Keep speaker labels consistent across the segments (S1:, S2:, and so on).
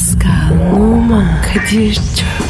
S1: Pascal, Oman, Kadir çok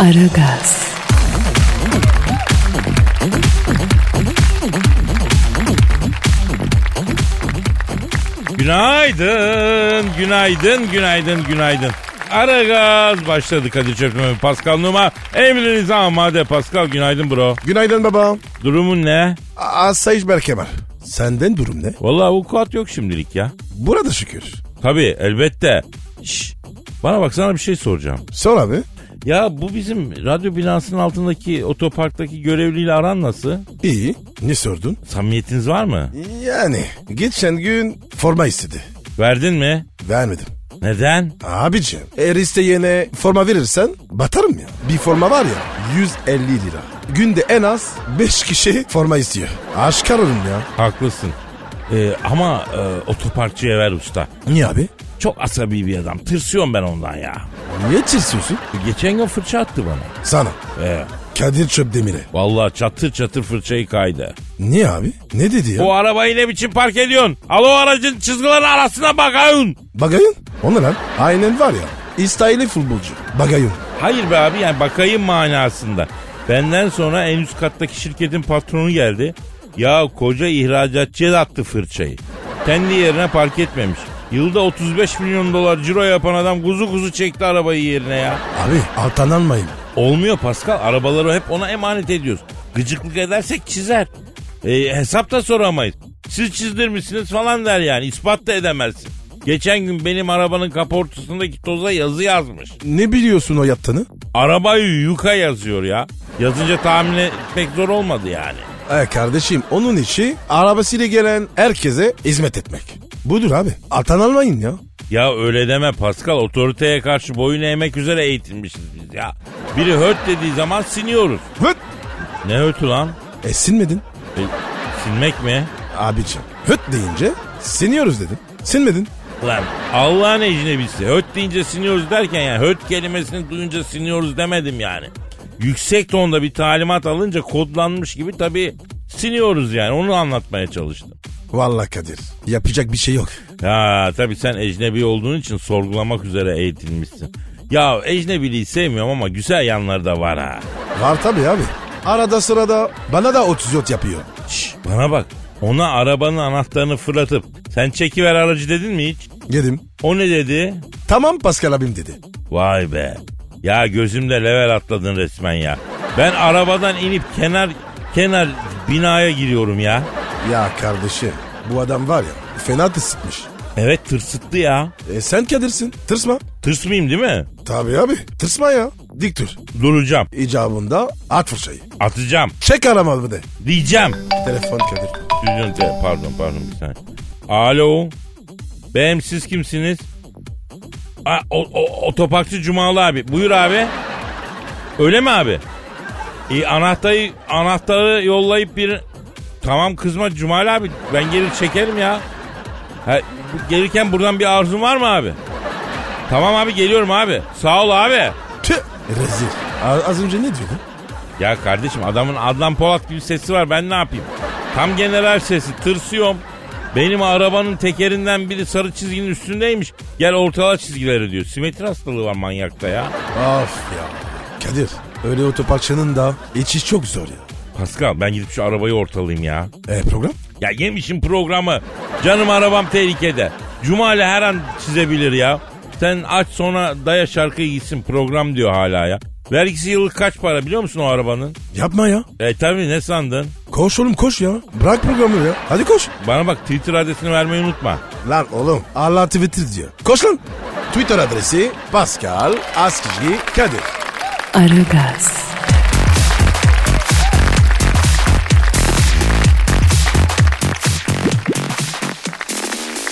S1: Aragaz,
S2: Günaydın, günaydın, günaydın, günaydın. Ara gaz başladı Kadir Çöpümü Pascal Numa. Emrinize amade Pascal günaydın bro.
S3: Günaydın baba.
S2: Durumun ne?
S3: Asayiş Berke var. Senden durum ne?
S2: Vallahi avukat yok şimdilik ya.
S3: Burada şükür.
S2: Tabii elbette. Şş, bana bak sana bir şey soracağım.
S3: Sor abi.
S2: Ya bu bizim radyo binasının altındaki otoparktaki görevliyle aran nasıl?
S3: İyi. Ne sordun?
S2: Samimiyetiniz var mı?
S3: Yani geçen gün forma istedi.
S2: Verdin mi?
S3: Vermedim.
S2: Neden?
S3: Abicim eğer isteyene forma verirsen batarım ya. Bir forma var ya 150 lira. Günde en az 5 kişi forma istiyor. Aşkar olun ya.
S2: Haklısın. Ee, ama e, otoparkçıya ver usta.
S3: Niye abi?
S2: Çok asabi bir adam. Tırsıyorum ben ondan ya.
S3: Niye tırsıyorsun?
S2: Geçen gün fırça attı bana.
S3: Sana.
S2: Ee,
S3: Kadir Çöpdemir'e.
S2: vallahi çatır çatır fırçayı kaydı.
S3: Niye abi? Ne dedi ya?
S2: O arabayı ne biçim park ediyorsun? Al o aracın çizgilerin arasına bakayım.
S3: Bagayın? O ne lan? Aynen var ya. İsrail'i futbolcu. Bagayın.
S2: Hayır be abi yani bakayım manasında. Benden sonra en üst kattaki şirketin patronu geldi. Ya koca ihracatçıya attı fırçayı. Kendi yerine park etmemiş. Yılda 35 milyon dolar ciro yapan adam kuzu kuzu çekti arabayı yerine ya.
S3: Abi alttan almayın.
S2: Olmuyor Pascal. Arabaları hep ona emanet ediyoruz. Gıcıklık edersek çizer. E, hesap da soramayız. Siz çizdirmişsiniz falan der yani. İspat da edemezsin. Geçen gün benim arabanın kaportasındaki toza yazı yazmış.
S3: Ne biliyorsun o yaptığını?
S2: Arabayı yuka yazıyor ya. Yazınca tahmin etmek zor olmadı yani.
S3: E kardeşim onun işi arabasıyla gelen herkese hizmet etmek. Budur abi. Alttan almayın ya.
S2: Ya öyle deme Pascal. Otoriteye karşı boyun eğmek üzere eğitilmişiz biz ya. Biri höt dediği zaman siniyoruz.
S3: Höt.
S2: Ne hötü lan?
S3: E sinmedin.
S2: E, sinmek mi?
S3: Abicim höt deyince siniyoruz dedim. Sinmedin.
S2: Lan Allah'ın ecnebisi. Höt deyince siniyoruz derken yani höt kelimesini duyunca siniyoruz demedim yani. Yüksek tonda bir talimat alınca kodlanmış gibi tabii siniyoruz yani onu anlatmaya çalıştım.
S3: Vallahi Kadir yapacak bir şey yok.
S2: Ya tabii sen ecnebi olduğun için sorgulamak üzere eğitilmişsin. Ya ecnebiliği sevmiyorum ama güzel yanları da var ha.
S3: Var tabii abi. Arada sırada bana da 30 yot yapıyor.
S2: Şş, bana bak ona arabanın anahtarını fırlatıp sen çekiver aracı dedin mi hiç?
S3: Yedim.
S2: O ne dedi?
S3: Tamam Pascal abim dedi.
S2: Vay be. Ya gözümde level atladın resmen ya. Ben arabadan inip kenar kenar binaya giriyorum ya.
S3: Ya kardeşim bu adam var ya fena tırsıtmış.
S2: Evet tırsıttı ya.
S3: E sen Kadir'sin tırsma.
S2: Tırsmayayım değil mi?
S3: Tabii abi tırsma ya. Dik dur.
S2: Duracağım.
S3: İcabında at fırçayı.
S2: Atacağım.
S3: Çek aramalı de.
S2: Diyeceğim.
S3: Telefon Kadir.
S2: Stüdyon te- pardon pardon bir saniye. Alo. Benim siz kimsiniz? A, o, o, otoparkçı Cumalı abi. Buyur abi. Öyle mi abi? E, anahtarı, anahtarı yollayıp bir... Tamam kızma Cumali abi. Ben gelir çekerim ya. Ha, gelirken buradan bir arzun var mı abi? Tamam abi geliyorum abi. Sağ ol abi.
S3: Tüh rezil. A- Az önce ne diyordun?
S2: Ya kardeşim adamın Adnan Polat gibi sesi var ben ne yapayım? Tam general sesi tırsıyorum. Benim arabanın tekerinden biri sarı çizginin üstündeymiş. Gel ortala çizgileri diyor. Simetri hastalığı var manyakta ya.
S3: Of ya. Kadir öyle otoparkçının da içi çok zor ya.
S2: Pascal ben gidip şu arabayı ortalayayım ya.
S3: E program?
S2: Ya yemişim programı. Canım arabam tehlikede. Cumali her an çizebilir ya. Sen aç sonra daya şarkıyı gitsin program diyor hala ya. Vergisi yıllık kaç para biliyor musun o arabanın?
S3: Yapma ya.
S2: E tabi ne sandın?
S3: Koş oğlum koş ya. Bırak programı ya. Hadi koş.
S2: Bana bak Twitter adresini vermeyi unutma.
S3: Lan oğlum Allah Twitter diyor. Koş lan. Twitter adresi Pascal Askizgi Kadir.
S1: Aragaz,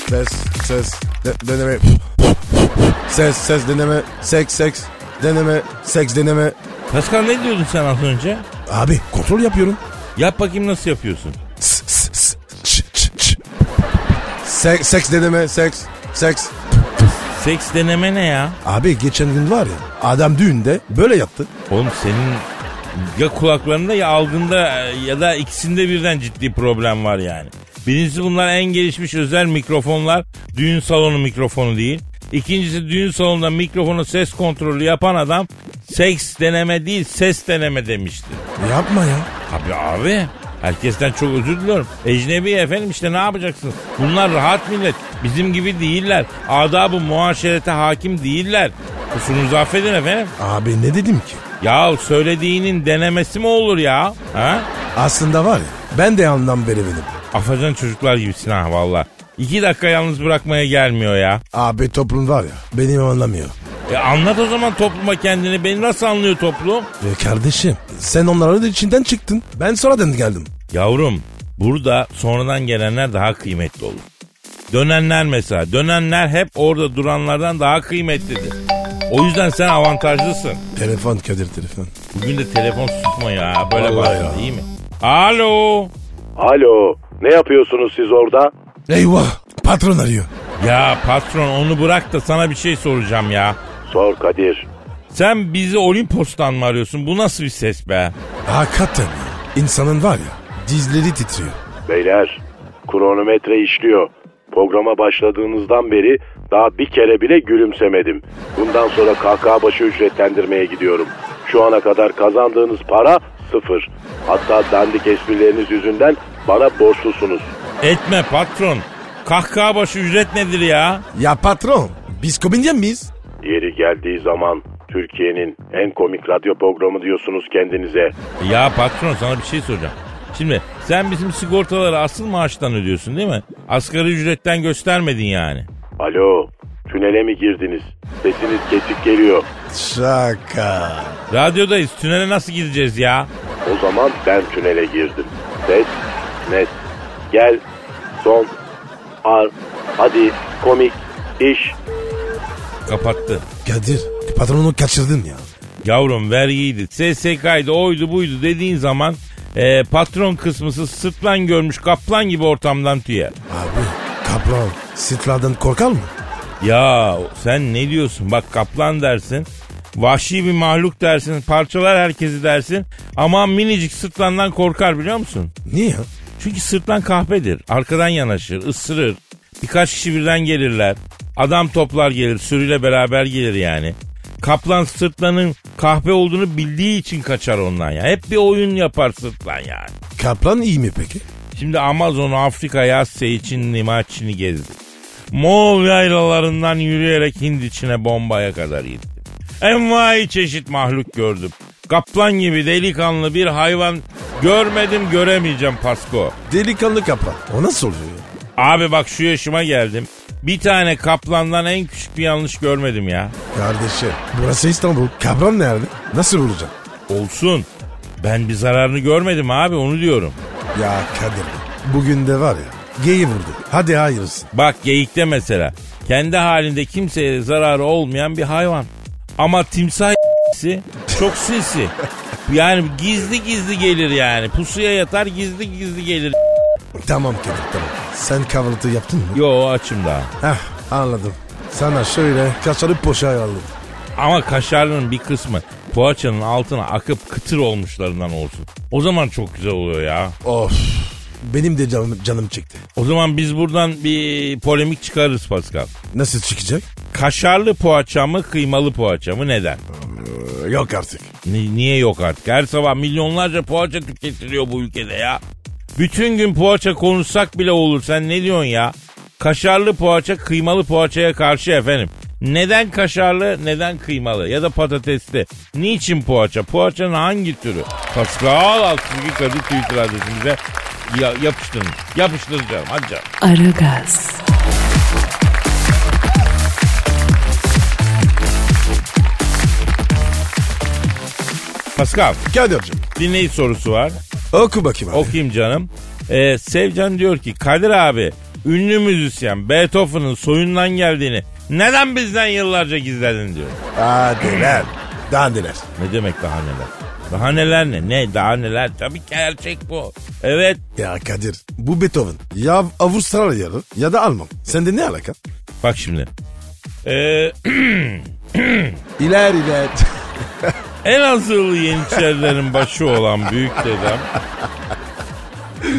S3: Ses ses de, deneme. Ses ses deneme. Seks seks. Deneme. Seks deneme.
S2: Pascal ne diyordun sen az önce?
S3: Abi kontrol yapıyorum.
S2: Yap bakayım nasıl yapıyorsun?
S3: Seks, seks deneme. Seks. Seks.
S2: Seks deneme ne ya?
S3: Abi geçen gün var ya adam düğünde böyle yaptı.
S2: Oğlum senin ya kulaklarında ya algında ya da ikisinde birden ciddi problem var yani. Birincisi bunlar en gelişmiş özel mikrofonlar. Düğün salonu mikrofonu değil. İkincisi düğün salonunda mikrofonu ses kontrolü yapan adam seks deneme değil ses deneme demişti.
S3: Yapma ya.
S2: Abi abi herkesten çok özür diliyorum. Ecnebi efendim işte ne yapacaksın? Bunlar rahat millet. Bizim gibi değiller. Adabı muaşerete hakim değiller. Kusurunuzu affedin efendim.
S3: Abi ne dedim ki?
S2: Ya söylediğinin denemesi mi olur ya? Ha?
S3: Aslında var ya ben de anlam veremedim.
S2: Afacan çocuklar gibisin ha valla. İki dakika yalnız bırakmaya gelmiyor ya.
S3: Abi toplum var ya beni anlamıyor.
S2: E anlat o zaman topluma kendini. Beni nasıl anlıyor toplum?
S3: Ve kardeşim sen onların içinden çıktın. Ben sonradan geldim.
S2: Yavrum burada sonradan gelenler daha kıymetli olur. Dönenler mesela. Dönenler hep orada duranlardan daha kıymetlidir. O yüzden sen avantajlısın.
S3: Telefon Kadir telefon.
S2: Bugün de telefon susma ya. Böyle
S3: Vallahi
S2: var
S3: ya.
S2: iyi mi? Alo.
S4: Alo, ne yapıyorsunuz siz orada?
S3: Eyvah patron arıyor.
S2: Ya patron onu bırak da sana bir şey soracağım ya.
S4: Sor Kadir.
S2: Sen bizi Olimpos'tan mı arıyorsun? Bu nasıl bir ses be?
S3: Hakikaten ya. İnsanın var ya dizleri titriyor.
S4: Beyler, kronometre işliyor. Programa başladığınızdan beri daha bir kere bile gülümsemedim. Bundan sonra kahkaha başı ücretlendirmeye gidiyorum. Şu ana kadar kazandığınız para sıfır. Hatta dandik esprileriniz yüzünden bana borçlusunuz.
S2: Etme patron. Kahkaha başı ücret nedir ya?
S3: Ya patron biz komedyen miyiz?
S4: Yeri geldiği zaman Türkiye'nin en komik radyo programı diyorsunuz kendinize.
S2: Ya patron sana bir şey soracağım. Şimdi sen bizim sigortaları asıl maaştan ödüyorsun değil mi? Asgari ücretten göstermedin yani.
S4: Alo, tünele mi girdiniz? Sesiniz kesik geliyor.
S3: Şaka.
S2: Radyodayız. Tünele nasıl gideceğiz ya?
S4: O zaman ben tünele girdim. Ses, net. Gel, son, ar, hadi, komik, iş.
S2: Kapattı.
S3: Kadir patronu kaçırdın ya.
S2: Yavrum vergiydi, SSK'ydı, oydu buydu dediğin zaman e, patron kısmısı sırtlan görmüş kaplan gibi ortamdan tüyer.
S3: Abi kaplan sitlardan korkar mı?
S2: Ya sen ne diyorsun? Bak kaplan dersin. Vahşi bir mahluk dersin. Parçalar herkesi dersin. Ama minicik sırtlandan korkar biliyor musun?
S3: Niye?
S2: Çünkü sırtlan kahpedir. Arkadan yanaşır, ısırır. Birkaç kişi birden gelirler. Adam toplar gelir, sürüyle beraber gelir yani. Kaplan sırtlanın kahpe olduğunu bildiği için kaçar ondan ya. Hep bir oyun yapar sırtlan yani.
S3: Kaplan iyi mi peki?
S2: Şimdi Amazon, Afrika, Asya için Nimaçini gezdim. Moğol yaylalarından yürüyerek Hind içine bombaya kadar gittim. Envai çeşit mahluk gördüm. Kaplan gibi delikanlı bir hayvan görmedim göremeyeceğim Pasko.
S3: Delikanlı kaplan. O nasıl oluyor ya?
S2: Abi bak şu yaşıma geldim. Bir tane kaplandan en küçük bir yanlış görmedim ya.
S3: Kardeşim burası İstanbul. Kaplan nerede? Nasıl bulacağım?
S2: Olsun. Ben bir zararını görmedim abi onu diyorum.
S3: Ya Kadir bugün de var ya geyi vurdu. Hadi hayırlısı.
S2: Bak geyikte mesela. Kendi halinde kimseye zararı olmayan bir hayvan. Ama timsah çok sinsi. Yani gizli gizli gelir yani. Pusuya yatar gizli gizli gelir.
S3: Tamam Kadir tamam. Sen kahvaltı yaptın mı?
S2: Yo açım daha.
S3: Heh anladım. Sana şöyle kaçarıp poşa ayarladım.
S2: Ama kaşarların bir kısmı poğaçanın altına akıp kıtır olmuşlarından olsun. O zaman çok güzel oluyor ya.
S3: Of. Benim de canım, canım çekti.
S2: O zaman biz buradan bir polemik çıkarırız Pascal.
S3: Nasıl çıkacak?
S2: Kaşarlı poğaça mı kıymalı poğaça mı neden?
S3: Yok artık.
S2: Ni- niye yok artık? Her sabah milyonlarca poğaça tüketiliyor bu ülkede ya. Bütün gün poğaça konuşsak bile olur. Sen ne diyorsun ya? Kaşarlı poğaça kıymalı poğaçaya karşı efendim. Neden kaşarlı, neden kıymalı ya da patatesli? Niçin poğaça? Poğaçanın hangi türü? Pascal Altçizgi Kadir Twitter adresimize ya, yapıştırın. Yapıştıracağım. Hadi canım.
S1: Aragaz,
S2: Pascal
S3: Kadir'cim
S2: dinleyici sorusu var.
S3: oku bakayım abi.
S2: Okuyayım canım. Ee, Sevcan diyor ki Kadir abi ünlü müzisyen Beethoven'ın soyundan geldiğini Neden bizden yıllarca gizledin diyor.
S3: Hadi lan. Daha neler?
S2: Ne demek daha neler? Daha neler ne? Ne daha neler? Tabii ki gerçek bu. Evet.
S3: Ya Kadir bu Beethoven ya Avustralyalı ya da Alman. Sende ne alaka?
S2: Bak şimdi. Ee,
S3: İler iler.
S2: Elazığlı Yeniçerilerin başı olan büyük dedem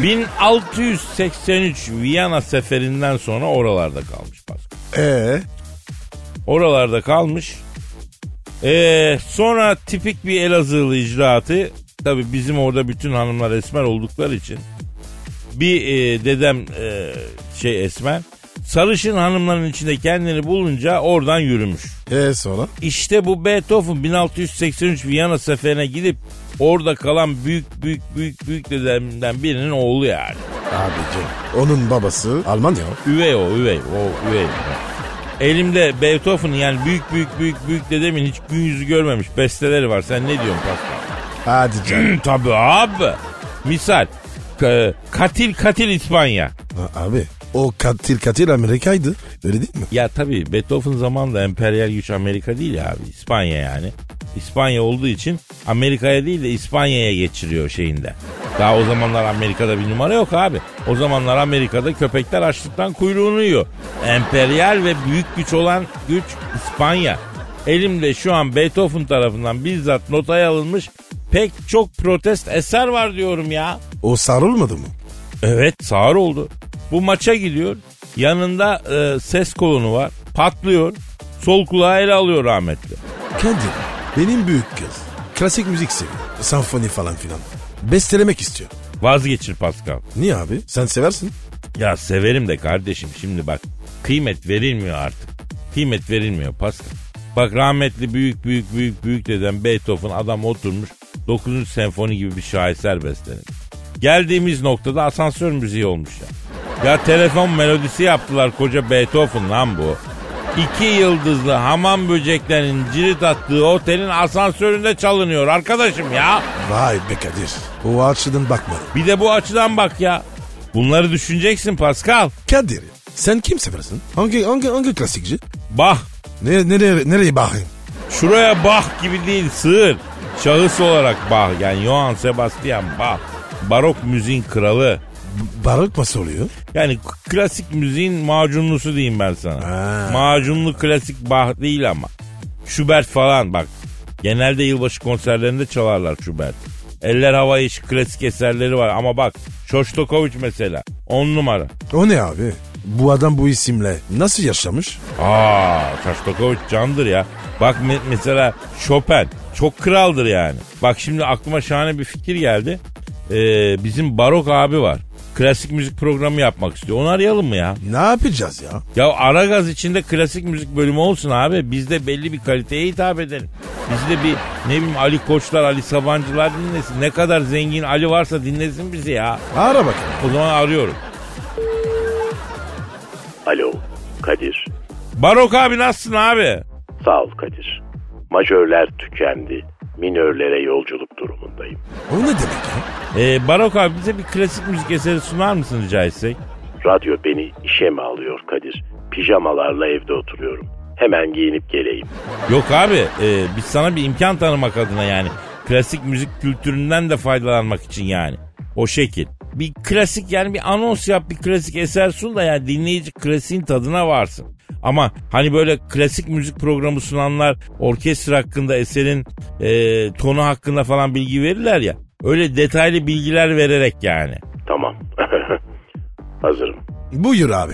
S2: 1683 Viyana seferinden sonra oralarda kalmış Pascal.
S3: Ee,
S2: Oralarda kalmış. Ee, sonra tipik bir Elazığlı icraatı tabi bizim orada bütün hanımlar esmer oldukları için bir e, dedem e, şey esmer sarışın hanımların içinde kendini bulunca oradan yürümüş.
S3: e sonra?
S2: İşte bu Beethoven 1683 Viyana seferine gidip orada kalan büyük büyük büyük büyük dedemden birinin oğlu yani.
S3: Abicim onun babası Alman ya.
S2: Üvey o üvey o üvey. Elimde Beethoven yani büyük büyük büyük büyük dedemin hiç gün yüzü görmemiş besteleri var. Sen ne diyorsun Pascal?
S3: Hadi canım.
S2: Tabii abi. Misal ka- katil katil İspanya.
S3: Abi o katil katil Amerika'ydı. Öyle değil mi?
S2: Ya tabii Beethoven zamanında emperyal güç Amerika değil abi. İspanya yani. İspanya olduğu için Amerika'ya değil de İspanya'ya geçiriyor şeyinde. Daha o zamanlar Amerika'da bir numara yok abi. O zamanlar Amerika'da köpekler açlıktan kuyruğunu yiyor. Emperyal ve büyük güç olan güç İspanya. Elimde şu an Beethoven tarafından bizzat notaya alınmış pek çok protest eser var diyorum ya.
S3: O sarılmadı mı?
S2: Evet sağır oldu. Bu maça gidiyor. Yanında e, ses kolonu var. Patlıyor. Sol kulağı ele alıyor rahmetli.
S3: Kadir benim büyük kız. Klasik müzik seviyor. Senfoni falan filan. Bestelemek istiyor.
S2: Vazgeçir Pascal.
S3: Niye abi? Sen seversin.
S2: Ya severim de kardeşim şimdi bak kıymet verilmiyor artık. Kıymet verilmiyor Pascal. Bak rahmetli büyük büyük büyük büyük dedem Beethoven adam oturmuş 9. senfoni gibi bir şaheser bestelemiş. Geldiğimiz noktada asansör müziği olmuş ya. Ya telefon melodisi yaptılar koca Beethoven lan bu. İki yıldızlı hamam böceklerinin cirit attığı otelin asansöründe çalınıyor arkadaşım ya.
S3: Vay be Kadir. O açıdan bakmadım.
S2: Bir de bu açıdan bak ya. Bunları düşüneceksin Pascal.
S3: Kadir sen kim seversin? Hangi hangi hangi klasikçi?
S2: Bak
S3: Ne, nereye, nereye bakayım?
S2: şuraya Bach gibi değil sığır. Şahıs olarak Bach yani Johann Sebastian Bach. Barok müziğin kralı.
S3: Barok nasıl oluyor?
S2: Yani klasik müziğin macunlusu diyeyim ben sana.
S3: Ha.
S2: Macunlu klasik Bach değil ama. Schubert falan bak. Genelde yılbaşı konserlerinde çalarlar Schubert. Eller havaya iş klasik eserleri var ama bak Shostakovich mesela 10 numara.
S3: O ne abi? Bu adam bu isimle nasıl yaşamış?
S2: Aa Shostakovich candır ya. Bak me- mesela Chopin çok kraldır yani. Bak şimdi aklıma şahane bir fikir geldi. Ee, bizim Barok abi var. Klasik müzik programı yapmak istiyor. Onu arayalım mı ya?
S3: Ne yapacağız ya?
S2: Ya Aragaz içinde klasik müzik bölümü olsun abi. Biz de belli bir kaliteye hitap edelim. Biz de bir ne bileyim Ali Koçlar, Ali Sabancılar dinlesin. Ne kadar zengin Ali varsa dinlesin bizi ya.
S3: Ara bakalım.
S2: O zaman arıyorum.
S5: Alo Kadir.
S2: Barok abi nasılsın abi?
S5: Sağ ol Kadir. Majörler tükendi. Minörlere yolculuk durumundayım.
S3: O ne demek ya?
S2: Ee, Barok abi bize bir klasik müzik eseri sunar mısın rica etsek?
S5: Radyo beni işe mi alıyor Kadir? Pijamalarla evde oturuyorum. Hemen giyinip geleyim.
S2: Yok abi e, biz sana bir imkan tanımak adına yani. Klasik müzik kültüründen de faydalanmak için yani. O şekil. Bir klasik yani bir anons yap bir klasik eser sun da yani dinleyici klasiğin tadına varsın. Ama hani böyle klasik müzik programı sunanlar orkestra hakkında eserin e, tonu hakkında falan bilgi verirler ya. Öyle detaylı bilgiler vererek yani.
S5: Tamam. Hazırım.
S3: Buyur abi.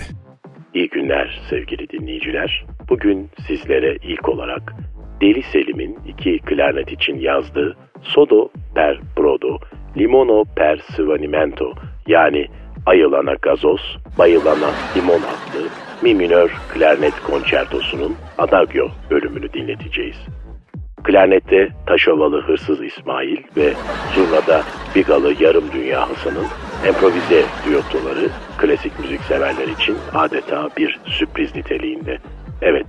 S5: İyi günler sevgili dinleyiciler. Bugün sizlere ilk olarak Deli Selim'in iki klarnet için yazdığı Sodo per Brodo, Limono per Svanimento yani Ayılana Gazoz, Bayılana Limon adlı Mi minör klarnet konçertosunun Adagio bölümünü dinleteceğiz. Klarnette Taşovalı Hırsız İsmail ve Zurna'da Bigalı Yarım Dünya Hasan'ın improvize düettoları klasik müzik severler için adeta bir sürpriz niteliğinde. Evet,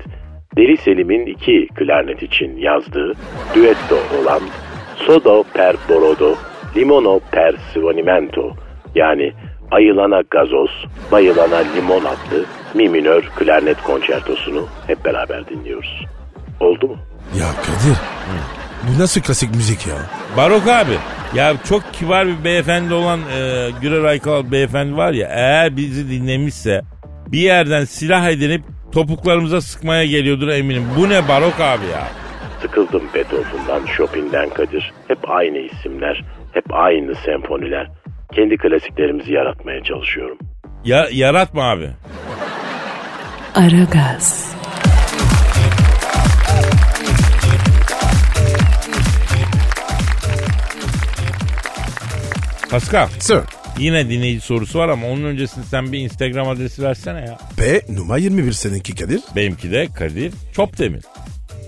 S5: Deli Selim'in iki klarnet için yazdığı düetto olan Sodo per Borodo, Limono per Svanimento yani Ayılana Gazoz, Bayılana Limon adlı
S4: Mi minör klarnet konçertosunu hep beraber dinliyoruz. Oldu mu?
S3: Ya Kadir. Bu nasıl klasik müzik ya?
S2: Barok abi ya çok kibar bir beyefendi olan e, Gürer Aykal beyefendi var ya eğer bizi dinlemişse bir yerden silah edinip topuklarımıza sıkmaya geliyordur eminim. Bu ne Barok abi ya?
S4: Sıkıldım Beethoven'dan, Chopin'den Kadir. Hep aynı isimler, hep aynı senfoniler. Kendi klasiklerimizi yaratmaya çalışıyorum.
S2: Ya, yaratma abi.
S1: Aragaz,
S2: Pascal
S3: Sir.
S2: yine dinleyici sorusu var ama onun öncesinde sen bir Instagram adresi versene ya.
S3: P numara 21 seninki Kadir.
S2: Benimki de Kadir Çopdemir.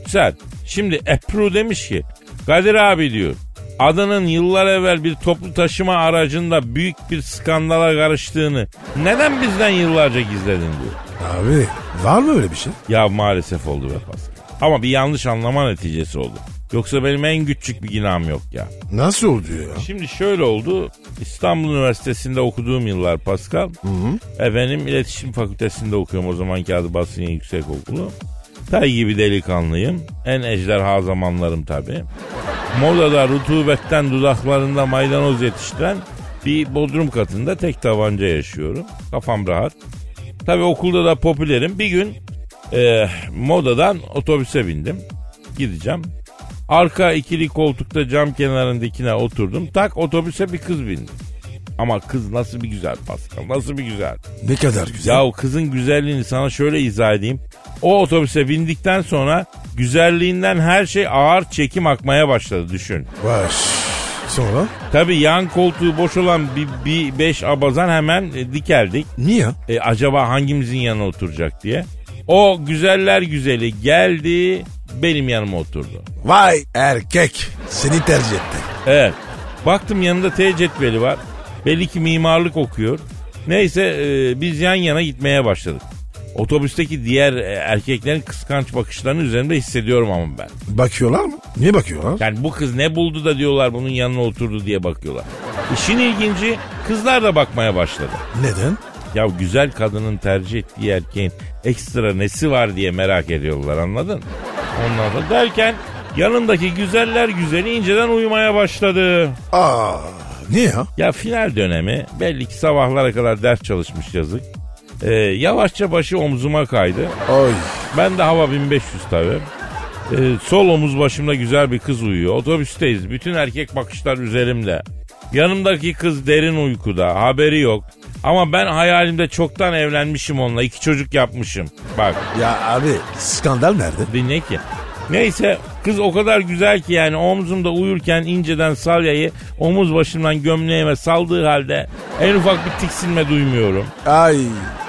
S2: Güzel. Şimdi Ebru demiş ki Kadir abi diyor adının yıllar evvel bir toplu taşıma aracında büyük bir skandala karıştığını neden bizden yıllarca gizledin diyor.
S3: Abi var mı öyle bir şey?
S2: Ya maalesef oldu be Pascal. Ama bir yanlış anlama neticesi oldu. Yoksa benim en küçük bir günahım yok ya.
S3: Nasıl oldu ya?
S2: Şimdi şöyle oldu. İstanbul Üniversitesi'nde okuduğum yıllar Pascal. Efendim iletişim fakültesinde okuyorum o zamanki adı basın yüksek okulu. Tay gibi delikanlıyım. En ejderha zamanlarım tabii. Modada rutubetten dudaklarında maydanoz yetiştiren bir bodrum katında tek tabanca yaşıyorum. Kafam rahat. Tabii okulda da popülerim. Bir gün e, modadan otobüse bindim. Gideceğim. Arka ikili koltukta cam kenarındakine oturdum. Tak otobüse bir kız bindi. Ama kız nasıl bir güzel Pascal nasıl bir güzel.
S3: Ne kadar güzel.
S2: Ya o kızın güzelliğini sana şöyle izah edeyim. O otobüse bindikten sonra güzelliğinden her şey ağır çekim akmaya başladı düşün.
S3: Vay. Sonra?
S2: Tabi yan koltuğu boş olan bir, bir beş abazan hemen e, dikeldik.
S3: Niye?
S2: E, acaba hangimizin yanına oturacak diye. O güzeller güzeli geldi benim yanıma oturdu.
S3: Vay erkek. Seni tercih etti.
S2: Evet. Baktım yanında T cetveli var. Belli ki mimarlık okuyor. Neyse e, biz yan yana gitmeye başladık. Otobüsteki diğer e, erkeklerin kıskanç bakışlarını üzerinde hissediyorum ama ben.
S3: Bakıyorlar mı? Niye bakıyorlar?
S2: Yani bu kız ne buldu da diyorlar bunun yanına oturdu diye bakıyorlar. İşin ilginci kızlar da bakmaya başladı.
S3: Neden?
S2: Ya güzel kadının tercih ettiği erkeğin ekstra nesi var diye merak ediyorlar anladın? Onlar da derken yanındaki güzeller güzeli inceden uyumaya başladı.
S3: Aa, niye ya?
S2: Ya final dönemi belli ki sabahlara kadar ders çalışmış yazık. Ee, yavaşça başı omzuma kaydı.
S3: Oy.
S2: Ben de hava 1500 tabii. Ee, sol omuz başımda güzel bir kız uyuyor. Otobüsteyiz. Bütün erkek bakışlar üzerimde. Yanımdaki kız derin uykuda. Haberi yok. Ama ben hayalimde çoktan evlenmişim onunla. iki çocuk yapmışım. Bak
S3: Ya abi skandal nerede?
S2: dinle ki. Neyse kız o kadar güzel ki yani omzumda uyurken inceden salyayı omuz başımdan gömleğime saldığı halde en ufak bir tiksinme duymuyorum.
S3: Ay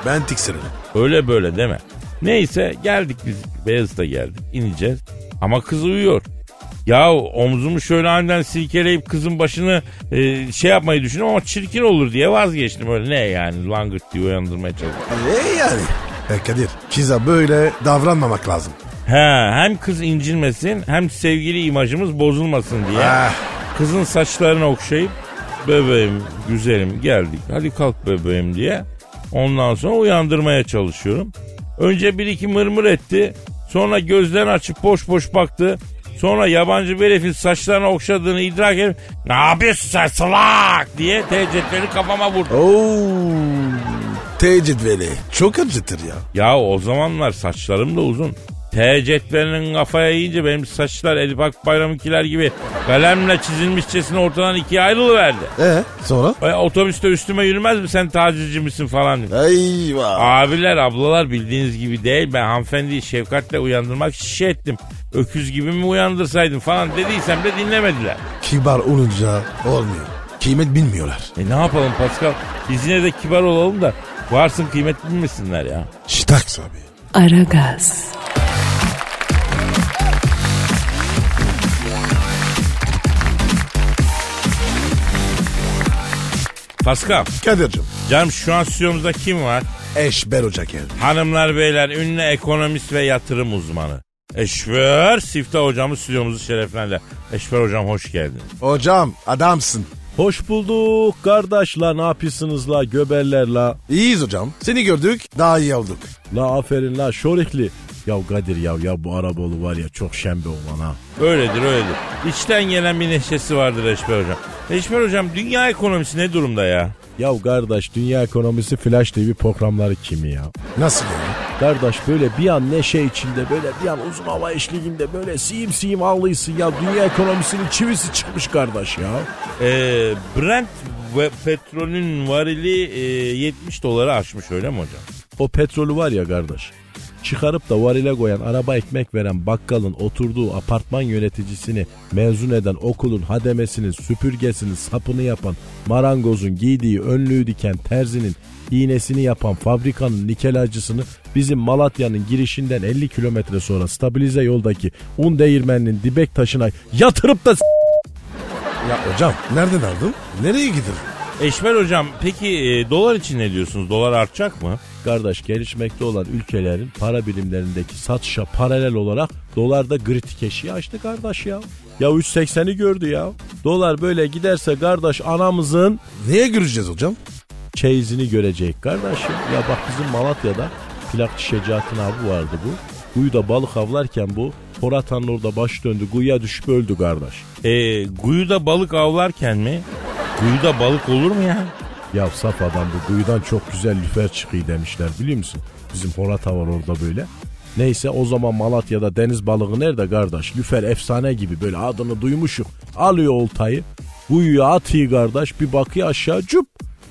S3: ben tiksinirim.
S2: Öyle böyle deme. Neyse geldik biz Beyazıt'a geldik ineceğiz ama kız uyuyor. Ya omzumu şöyle aniden silkeleyip kızın başını e, şey yapmayı düşünüyorum ama çirkin olur diye vazgeçtim. Öyle ne yani langırt diye uyandırmaya çalıştım.
S3: E yani. E Kadir kıza böyle davranmamak lazım.
S2: He, hem kız incilmesin hem sevgili imajımız bozulmasın diye.
S3: Ah.
S2: Kızın saçlarını okşayıp bebeğim güzelim geldik hadi kalk bebeğim diye. Ondan sonra uyandırmaya çalışıyorum. Önce bir iki mırmır etti. Sonra gözlerini açıp boş boş baktı. Sonra yabancı bir herifin saçlarını okşadığını idrak edip ne yapıyorsun sen salak diye tecetleri kafama vurdu.
S3: Oo. T cetveli. Çok acıtır ya.
S2: Ya o zamanlar saçlarım da uzun. T cetvelinin kafaya yiyince benim saçlar Elif Akbayram'ınkiler gibi kalemle çizilmişçesine ortadan ikiye ayrılıverdi.
S3: E sonra?
S2: E, otobüste üstüme yürümez mi sen tacizci misin falan. dedi.
S3: Eyvah.
S2: Abiler ablalar bildiğiniz gibi değil ben hanımefendiyi şefkatle uyandırmak şişe ettim. Öküz gibi mi uyandırsaydım falan dediysem de dinlemediler.
S3: Kibar olunca olmuyor. Kıymet bilmiyorlar.
S2: E ne yapalım Pascal biz yine de kibar olalım da varsın kıymet bilmesinler ya.
S3: Şitaks abi.
S1: Aragaz,
S2: Pascal
S3: Kadir'cim.
S2: canım şu an stüdyomuzda kim var?
S3: Eşber Hoca geldi.
S2: Hanımlar beyler ünlü ekonomist ve yatırım uzmanı. Eşver Sifte hocamız stüdyomuzu şereflendirdi. Eşver hocam hoş geldin.
S3: Hocam adamsın.
S6: Hoş bulduk kardeş la ne yapıyorsunuz la göberler la.
S3: İyiyiz hocam. Seni gördük daha iyi olduk.
S6: La aferin la şorikli. Ya Kadir ya ya bu Arabolu var ya çok şembe olan ha.
S2: Öyledir öyledir. İçten gelen bir neşesi vardır Eşber Hocam. Eşber Hocam dünya ekonomisi ne durumda ya?
S6: Ya kardeş dünya ekonomisi Flash TV programları kimi ya?
S3: Nasıl yani?
S6: Kardeş böyle bir an neşe içinde böyle bir an uzun hava eşliğinde böyle siyim siyim ağlıyorsun ya. Dünya ekonomisinin çivisi çıkmış kardeş ya.
S2: Ee, Brent ve petrolün varili e, 70 doları aşmış öyle mi hocam?
S6: O petrolü var ya kardeş. Çıkarıp da varile koyan araba ekmek veren bakkalın oturduğu apartman yöneticisini mezun eden okulun hademesinin süpürgesinin sapını yapan marangozun giydiği önlüğü diken terzinin iğnesini yapan fabrikanın nikelacısını bizim Malatya'nın girişinden 50 kilometre sonra stabilize yoldaki un değirmeninin dibek taşına yatırıp da s-
S3: Ya hocam nereden aldın? Nereye gidiyor?
S2: Eşber Hocam peki e, dolar için ne diyorsunuz? Dolar artacak mı?
S6: Kardeş gelişmekte olan ülkelerin para birimlerindeki satışa paralel olarak dolarda kritik eşiği açtı kardeş ya. Ya 3.80'i gördü ya. Dolar böyle giderse kardeş anamızın
S3: Neye göreceğiz hocam?
S6: çeyizini görecek kardeş ya. Bak bizim Malatya'da plakçı Şecaat'ın abi vardı bu. Kuyuda balık avlarken bu Poratan'ın orada baş döndü. Kuyuya düşüp öldü kardeş.
S2: E, kuyuda balık avlarken mi? Kuyuda balık olur mu ya?
S6: Ya saf adam bu kuyudan çok güzel lüfer çıkıyor demişler biliyor musun? Bizim Horata var orada böyle. Neyse o zaman Malatya'da deniz balığı nerede kardeş? Lüfer efsane gibi böyle adını duymuşuk. Alıyor oltayı. Kuyuya atıyor kardeş. Bir bakıyor aşağı cüp.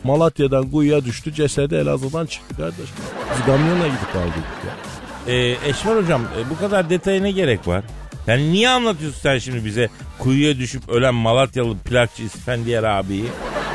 S6: Malatya'dan kuyuya düştü. Cesedi Elazığ'dan çıktı kardeş. Biz kamyonla gidip aldık ya.
S2: E, Eşber Hocam e, bu kadar detaya ne gerek var? Yani niye anlatıyorsun sen şimdi bize kuyuya düşüp ölen Malatyalı plakçı İsfendiyar abiyi?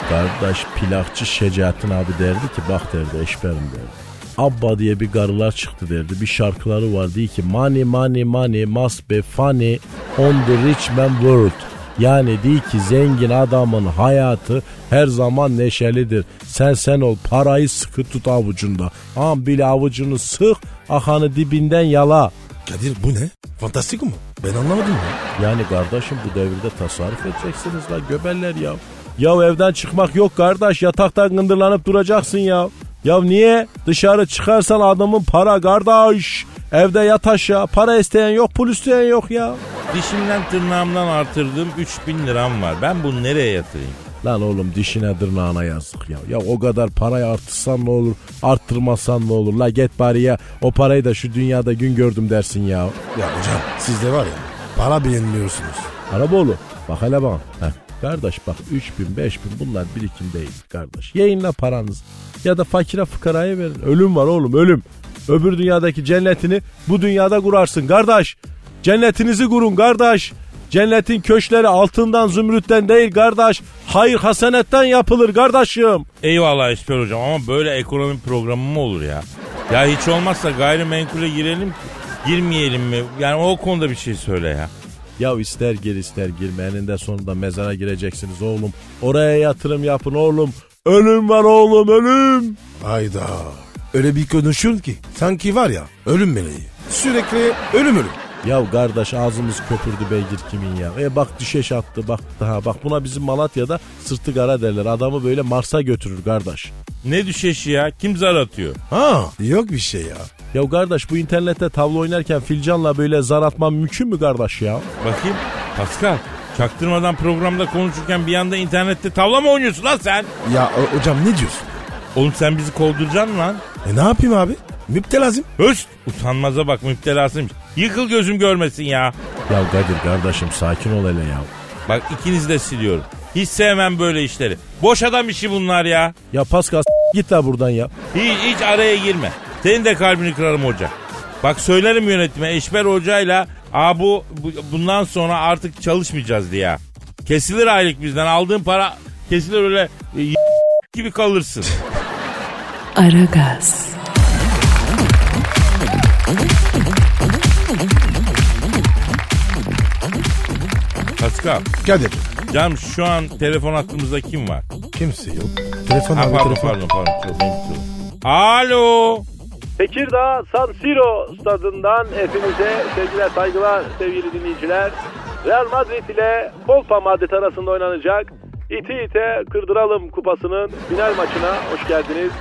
S6: Kardeş plakçı Şecaettin abi derdi ki bak derdi eşberim derdi. Abba diye bir garılar çıktı derdi. Bir şarkıları var diye ki money money money must be funny on the rich man world. Yani diyor ki zengin adamın hayatı her zaman neşelidir. Sen sen ol parayı sıkı tut avucunda. Am bile avucunu sık akanı dibinden yala.
S3: Kadir bu ne? Fantastik mı? Ben anlamadım ya.
S6: Yani kardeşim bu devirde tasarruf edeceksiniz la göbeller ya. Ya evden çıkmak yok kardeş yataktan gındırlanıp duracaksın ya. Ya niye? Dışarı çıkarsan adamın para kardeş. Evde yat aşağı para isteyen yok pul isteyen yok ya.
S2: Dişimden tırnağımdan artırdığım 3000 liram var. Ben bunu nereye yatırayım?
S6: Lan oğlum dişine tırnağına yazık ya. Ya o kadar parayı artırsan ne olur arttırmasan ne olur. La get bari ya o parayı da şu dünyada gün gördüm dersin ya.
S3: Ya hocam sizde var ya para beğenmiyorsunuz.
S6: Araboğlu bak hele bak. Heh. Kardeş bak 3000 5000 bunlar birikim değil kardeş. Yayınla paranız ya da fakire fıkaraya verin. Ölüm var oğlum ölüm. Öbür dünyadaki cennetini bu dünyada kurarsın kardeş. Cennetinizi kurun kardeş. Cennetin köşkleri altından zümrütten değil kardeş. Hayır hasenetten yapılır kardeşim.
S2: Eyvallah Eşber Hocam ama böyle ekonomi programı mı olur ya? Ya hiç olmazsa gayrimenkule girelim girmeyelim mi? Yani o konuda bir şey söyle ya.
S6: Ya ister gir ister girme eninde sonunda mezara gireceksiniz oğlum. Oraya yatırım yapın oğlum. Ölüm var oğlum ölüm.
S3: Hayda. Öyle bir konuşuyorsun ki sanki var ya ölüm meleği. Sürekli ölüm ölüm.
S6: Ya kardeş ağzımız köpürdü beygir kimin ya. E bak düşeş attı bak daha bak buna bizim Malatya'da sırtı kara derler. Adamı böyle Mars'a götürür kardeş.
S2: Ne düşeşi ya? Kim zar atıyor?
S3: Ha yok bir şey ya.
S6: Ya kardeş bu internette tavla oynarken filcanla böyle zar atman mümkün mü kardeş ya?
S2: Bakayım. Pascal. Çaktırmadan programda konuşurken bir anda internette tavla mı oynuyorsun lan sen?
S3: Ya o- hocam ne diyorsun?
S2: Oğlum sen bizi kovduracaksın lan.
S3: E ne yapayım abi? Müptelazım.
S2: Höst. Utanmaza bak müptelasıymış. Yıkıl gözüm görmesin ya.
S6: Ya Kadir kardeşim sakin ol hele ya.
S2: Bak ikinizi de siliyorum. Hiç sevmem böyle işleri. Boş adam işi bunlar ya.
S6: Ya Pascal s- git la buradan ya.
S2: Hiç, hiç araya girme. Senin de kalbini kırarım hoca. Bak söylerim yönetime Eşber hocayla Aa bu, bu bundan sonra artık çalışmayacağız diye. Kesilir aylık bizden aldığın para kesilir öyle e, y- gibi kalırsın.
S1: Aragaz,
S2: Pascal.
S3: Kadir.
S2: Canım şu an telefon hattımızda kim var?
S3: Kimse yok. Telefon
S2: Ha,
S3: abi
S2: pardon
S3: telefon.
S2: pardon pardon. Kusura. Alo.
S4: Tekirdağ San Siro stadından hepinize sevgiler saygılar sevgili dinleyiciler. Real Madrid ile Polpa Madrid arasında oynanacak İti ite kırdıralım kupasının final maçına hoş geldiniz.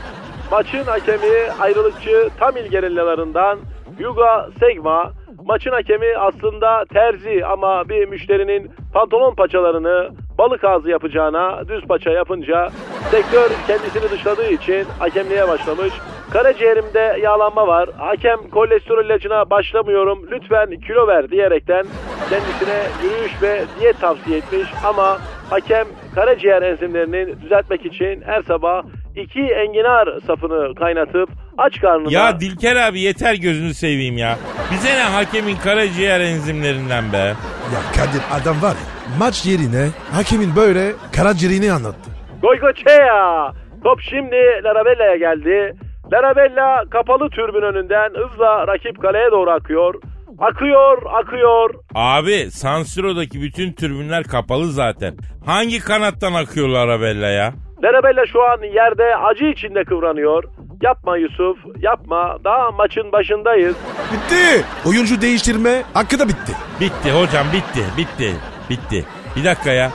S4: Maçın hakemi ayrılıkçı Tamil gerillalarından Yuga Segma. Maçın hakemi aslında terzi ama bir müşterinin pantolon paçalarını balık ağzı yapacağına düz paça yapınca sektör kendisini dışladığı için hakemliğe başlamış. Karaciğerimde yağlanma var. Hakem kolesterol ilacına başlamıyorum. Lütfen kilo ver diyerekten kendisine yürüyüş ve diyet tavsiye etmiş. Ama hakem karaciğer enzimlerini düzeltmek için her sabah iki enginar sapını kaynatıp aç karnına...
S2: Ya Dilker abi yeter gözünü seveyim ya. Bize ne hakemin karaciğer enzimlerinden be.
S3: Ya Kadir adam var ya maç yerine hakemin böyle karaciğerini anlattı.
S4: Goygoçea! Top şimdi Larabella'ya geldi. Larabella kapalı türbün önünden hızla rakip kaleye doğru akıyor. Akıyor, akıyor.
S2: Abi San Siro'daki bütün türbünler kapalı zaten. Hangi kanattan akıyorlar Arabella ya?
S4: Larabella şu an yerde acı içinde kıvranıyor. Yapma Yusuf, yapma. Daha maçın başındayız.
S3: Bitti. Oyuncu değiştirme hakkı da bitti.
S2: Bitti hocam bitti bitti bitti. Bir dakika ya.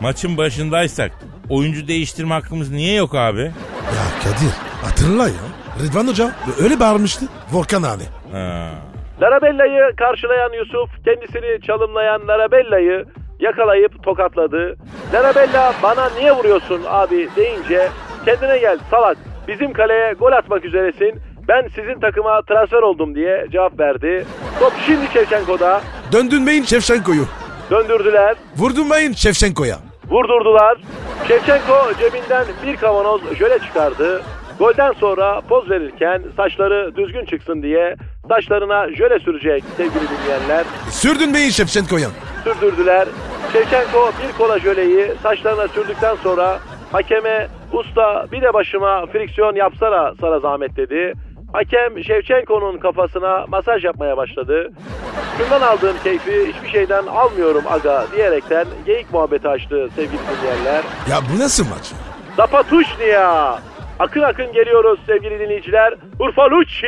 S2: Maçın başındaysak oyuncu değiştirme hakkımız niye yok abi?
S3: Ya Kadir hatırla ya. Rıdvan Hoca öyle bağırmıştı. Volkan abi.
S2: Ha.
S4: Larabella'yı karşılayan Yusuf kendisini çalımlayan Larabella'yı yakalayıp tokatladı. Larabella bana niye vuruyorsun abi deyince kendine gel salak bizim kaleye gol atmak üzeresin ben sizin takıma transfer oldum diye cevap verdi. Top şimdi Şevçenko'da
S3: Döndürmeyin Şevşenko'yu.
S4: döndürdüler
S3: Vurdurmayın Şevşenko'ya.
S4: vurdurdular. Şevçenko cebinden bir kavanoz jöle çıkardı. Golden sonra poz verirken saçları düzgün çıksın diye saçlarına jöle sürecek sevgili dinleyenler.
S3: Sürdürmeyin Şevşenko'ya.
S4: sürdürdüler. Şevçenko bir kola jöleyi saçlarına sürdükten sonra hakeme usta bir de başıma friksiyon yapsana sana zahmet dedi. Hakem Şevçenko'nun kafasına masaj yapmaya başladı. Şundan aldığım keyfi hiçbir şeyden almıyorum aga diyerekten geyik muhabbeti açtı sevgili dinleyenler.
S3: Ya bu nasıl maç?
S4: Zapatuşnia. Akın akın geliyoruz sevgili dinleyiciler. Urfalucci.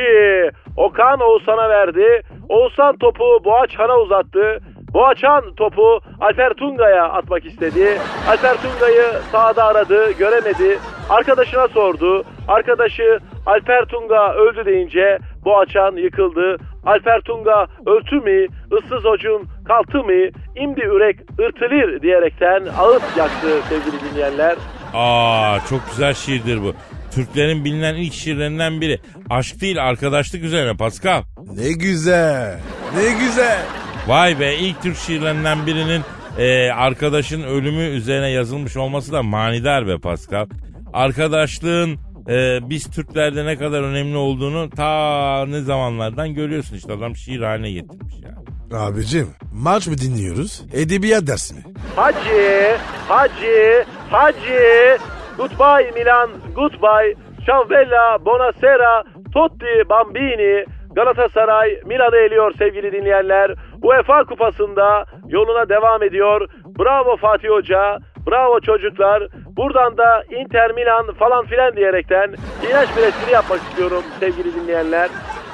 S4: Okan Oğuzhan'a verdi. Oğuzhan topu Boğaçhan'a uzattı. Boğaçhan topu Alper Tunga'ya atmak istedi. Alper Tunga'yı sağda aradı, göremedi. Arkadaşına sordu. Arkadaşı Alper Tunga öldü deyince Boğaçan yıkıldı. Alper Tunga öltü mi, ıssız ocun kaltı mı, imdi ürek ırtılır diyerekten ağıt yaktı sevgili dinleyenler.
S2: Aa çok güzel şiirdir bu. Türklerin bilinen ilk şiirlerinden biri. Aşk değil arkadaşlık üzerine Pascal.
S3: Ne güzel. Ne güzel.
S2: Vay be ilk Türk şiirlerinden birinin e, arkadaşın ölümü üzerine yazılmış olması da manidar be Pascal. Arkadaşlığın e, biz Türklerde ne kadar önemli olduğunu ta ne zamanlardan görüyorsun işte adam şiir haline getirmiş ya.
S3: Abicim maç mı dinliyoruz? Edebiyat dersi mi?
S4: Hacı, Hacı, Hacı. Goodbye Milan, goodbye. Ciao bella, buonasera, tutti bambini. Galatasaray Milan'ı eliyor sevgili dinleyenler. UEFA kupasında yoluna devam ediyor. Bravo Fatih Hoca, bravo çocuklar. Buradan da Inter Milan falan filan diyerekten iğrenç bir espri yapmak istiyorum sevgili dinleyenler.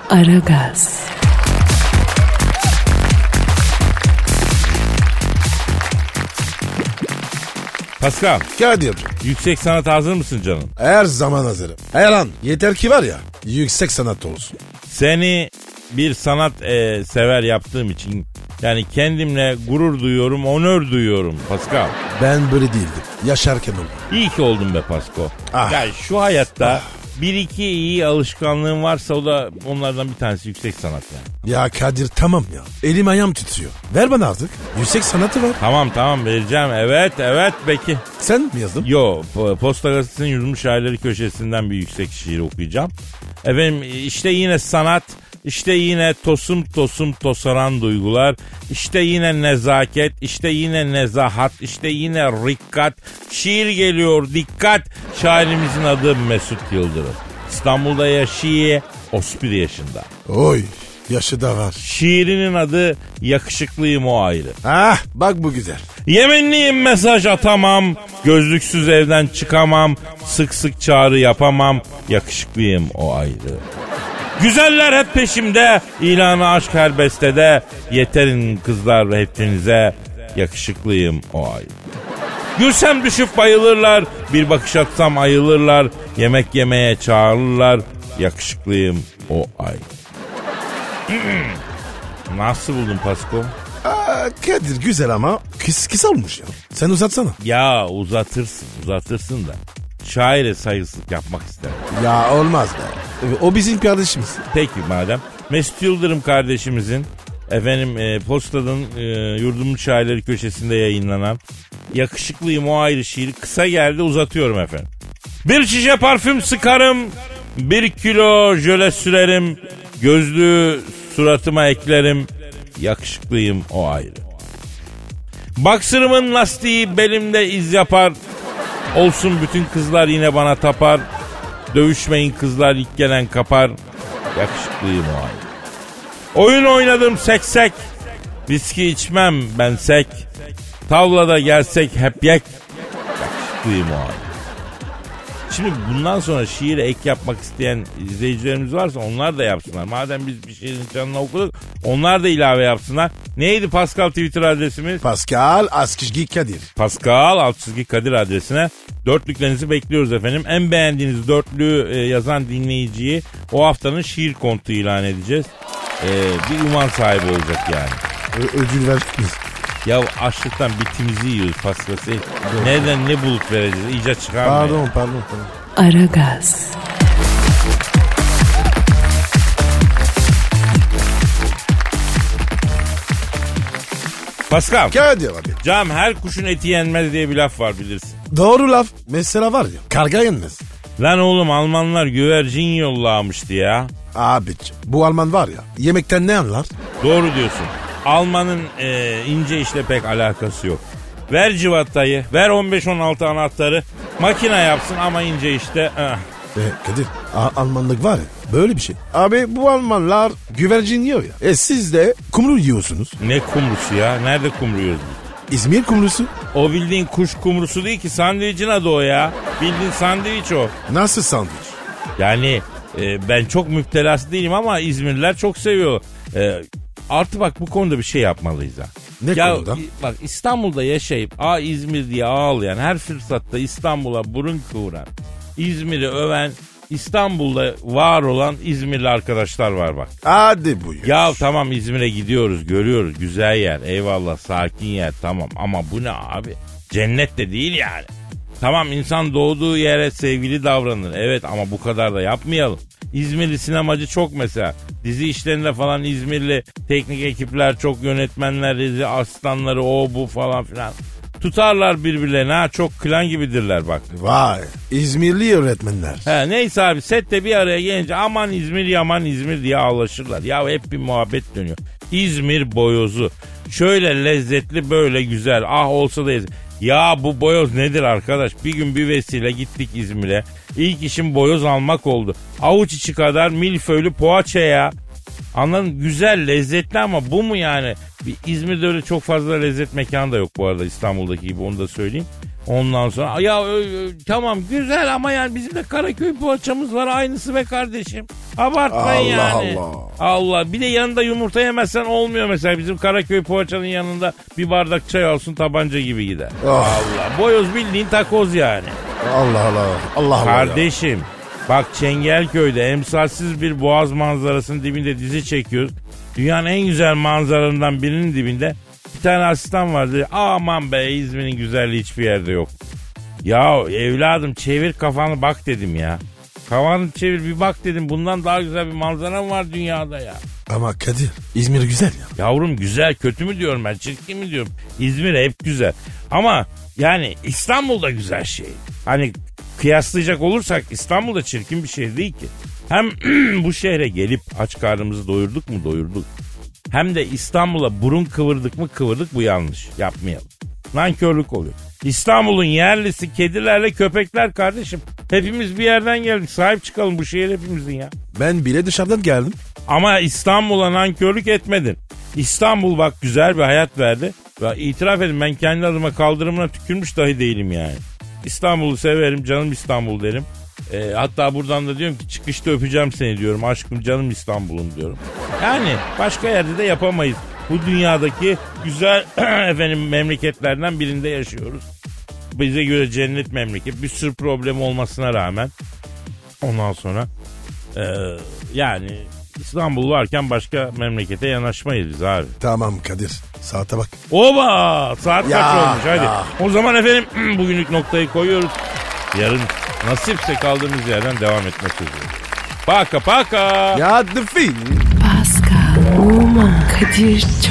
S1: Aragaz,
S2: Pascal
S3: Kadir.
S2: yüksek sanat hazır mısın canım?
S3: Her zaman hazırım. Her an. Yeter ki var ya yüksek sanat olsun.
S2: Seni bir sanat e, sever yaptığım için yani kendimle gurur duyuyorum, onur duyuyorum Pascal.
S3: Ben böyle değildim. Yaşarken oldum.
S2: İyi ki oldun be Pasko.
S3: Ah.
S2: Ya şu hayatta bir iki iyi alışkanlığın varsa o da onlardan bir tanesi yüksek sanat yani.
S3: Ya Kadir tamam ya. Elim ayağım titriyor. Ver bana artık. Yüksek sanatı var.
S2: Tamam tamam vereceğim. Evet evet peki.
S3: Sen mi yazdın?
S2: Yo po- Posta Gazetesi'nin Yurmuş Şairleri köşesinden bir yüksek şiir okuyacağım. Efendim işte yine sanat, işte yine tosum tosum tosaran duygular, işte yine nezaket, işte yine nezahat, işte yine rikkat. Şiir geliyor dikkat. Şairimizin adı Mesut Yıldırım. İstanbul'da yaşıyor, 31 yaşında.
S3: Oy yaşı da var.
S2: Şiirinin adı Yakışıklıyım o ayrı.
S3: Ah bak bu güzel.
S2: Yeminliyim mesaj atamam. Gözlüksüz evden çıkamam. Sık sık çağrı yapamam. Yakışıklıyım o ayrı. Güzeller hep peşimde. İlanı aşk her bestede. Yeterin kızlar hepinize. Yakışıklıyım o ayrı. Gülsem düşüp bayılırlar. Bir bakış atsam ayılırlar. Yemek yemeye çağırırlar. Yakışıklıyım o ay. Nasıl buldun Pasko?
S3: Aa, Kadir güzel ama kıs, kısa olmuş ya. Sen uzatsana.
S2: Ya uzatırsın uzatırsın da. Şaire saygısızlık yapmak isterim.
S3: Ya olmaz be. O bizim kardeşimiz.
S2: Peki madem. Mesut Yıldırım kardeşimizin efendim e, postanın e, yurdumun şairleri köşesinde yayınlanan yakışıklıyım o ayrı şiiri kısa geldi uzatıyorum efendim. Bir şişe parfüm sıkarım, bir kilo jöle sürerim, gözlüğü suratıma eklerim, yakışıklıyım o ayrı. Baksırımın lastiği belimde iz yapar, olsun bütün kızlar yine bana tapar, dövüşmeyin kızlar ilk gelen kapar, yakışıklıyım o ayrı. Oyun oynadım seksek. Viski içmem ben sek. Tavlada gelsek hep yek. Yakışıklıyım o abi. Şimdi bundan sonra şiire ek yapmak isteyen izleyicilerimiz varsa onlar da yapsınlar. Madem biz bir şiirin canına okuduk onlar da ilave yapsınlar. Neydi Pascal Twitter adresimiz?
S3: Pascal Askizgi Kadir.
S2: Pascal alt çizgi Kadir adresine dörtlüklerinizi bekliyoruz efendim. En beğendiğiniz dörtlüğü e, yazan dinleyiciyi o haftanın şiir kontu ilan edeceğiz. E, bir uman sahibi olacak yani.
S3: Ö- ödül verdik?
S2: Ya açlıktan bitimizi yiyoruz Pascal. Sen Nereden ne bulup vereceğiz? İcat çıkarmayın.
S3: Pardon pardon pardon.
S1: Aragaz,
S2: Pascal.
S3: Kadir abi.
S2: Cam her kuşun eti yenmez diye bir laf var bilirsin.
S3: Doğru laf. Mesela var ya karga yenmez.
S2: Lan oğlum Almanlar güvercin yollamıştı ya.
S3: Abicim bu Alman var ya yemekten ne anlar?
S2: Doğru diyorsun. Almanın e, ince işle pek alakası yok. Ver civatayı, ver 15-16 anahtarı. Makine yapsın ama ince işte. eh.
S3: E, Kadir A- Almanlık var ya böyle bir şey. Abi bu Almanlar güvercin yiyor ya. E siz de kumru yiyorsunuz.
S2: Ne kumrusu ya? Nerede kumru yiyoruz biz?
S3: İzmir kumrusu.
S2: O bildiğin kuş kumrusu değil ki sandviçin adı o ya. Bildiğin sandviç o.
S3: Nasıl sandviç?
S2: Yani e, ben çok müptelası değilim ama İzmirliler çok seviyor. E, artı bak bu konuda bir şey yapmalıyız ha.
S3: Ne
S2: ya,
S3: konuda?
S2: Bak İstanbul'da yaşayıp a İzmir diye ağlayan her fırsatta İstanbul'a burun kıvıran, İzmir'i öven, İstanbul'da var olan İzmirli arkadaşlar var bak.
S3: Hadi buyur.
S2: Ya tamam İzmir'e gidiyoruz görüyoruz güzel yer eyvallah sakin yer tamam ama bu ne abi cennet de değil yani. Tamam insan doğduğu yere sevgili davranır evet ama bu kadar da yapmayalım. İzmirli sinemacı çok mesela. Dizi işlerinde falan İzmirli teknik ekipler çok yönetmenler, dizi aslanları o bu falan filan. Tutarlar birbirlerine ha çok klan gibidirler bak.
S3: Vay İzmirli öğretmenler.
S2: He, neyse abi sette bir araya gelince aman İzmir yaman İzmir diye ağlaşırlar. Ya hep bir muhabbet dönüyor. İzmir boyozu. Şöyle lezzetli böyle güzel. Ah olsa da. Ya bu boyoz nedir arkadaş? Bir gün bir vesile gittik İzmir'e. İlk işim boyoz almak oldu. Avuç içi kadar milföylü poğaça ya. Anladın güzel lezzetli ama bu mu yani? Bir İzmir'de öyle çok fazla lezzet mekanı da yok bu arada İstanbul'daki gibi onu da söyleyeyim. Ondan sonra ya ö- ö- tamam güzel ama yani bizim de Karaköy poğaçamız var aynısı be kardeşim. Abartmayın
S3: Allah
S2: yani.
S3: Allah.
S2: Allah bir de yanında yumurta yemezsen olmuyor mesela bizim Karaköy poğaçanın yanında bir bardak çay olsun tabanca gibi gider.
S3: Oh.
S2: Allah boyoz bildiğin takoz yani.
S3: Allah Allah. Allah Allah.
S2: Kardeşim bak Çengelköy'de emsalsiz bir boğaz manzarasının dibinde dizi çekiyoruz. Dünyanın en güzel manzaralarından birinin dibinde bir tane asistan vardı. Aman be İzmir'in güzelliği hiçbir yerde yok. Ya evladım çevir kafanı bak dedim ya. Kafanı çevir bir bak dedim. Bundan daha güzel bir manzara var dünyada ya?
S3: Ama Kadir İzmir güzel ya.
S2: Yavrum güzel kötü mü diyorum ben çirkin mi diyorum. İzmir hep güzel. Ama yani İstanbul'da güzel şey. Hani kıyaslayacak olursak İstanbul'da çirkin bir şehir değil ki. Hem bu şehre gelip aç karnımızı doyurduk mu doyurduk. Hem de İstanbul'a burun kıvırdık mı kıvırdık bu yanlış. Yapmayalım. Nankörlük oluyor. İstanbul'un yerlisi kedilerle köpekler kardeşim. Hepimiz bir yerden geldik. Sahip çıkalım bu şehir hepimizin ya.
S3: Ben bile dışarıdan geldim.
S2: Ama İstanbul'a nankörlük etmedin. İstanbul bak güzel bir hayat verdi. Ve itiraf edin ben kendi adıma kaldırımına tükürmüş dahi değilim yani. İstanbul'u severim canım İstanbul derim. Ee, hatta buradan da diyorum ki çıkışta öpeceğim seni diyorum. Aşkım canım İstanbul'um diyorum. Yani başka yerde de yapamayız. Bu dünyadaki güzel efendim memleketlerden birinde yaşıyoruz. bize göre cennet memleket. Bir sürü problem olmasına rağmen ondan sonra e, yani İstanbul varken başka memlekete yanaşmayız biz abi.
S3: Tamam Kadir. Saate bak.
S2: Oba saat
S3: Ya,
S2: kaç olmuş hadi.
S3: ya.
S2: O zaman efendim bugünlük noktayı koyuyoruz. Yarın nasipse kaldığımız yerden devam etme sözü. Paka paka.
S3: Ya the film.
S1: Pascal, Oman, Kadir çok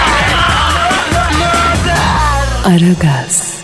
S1: Aragaz.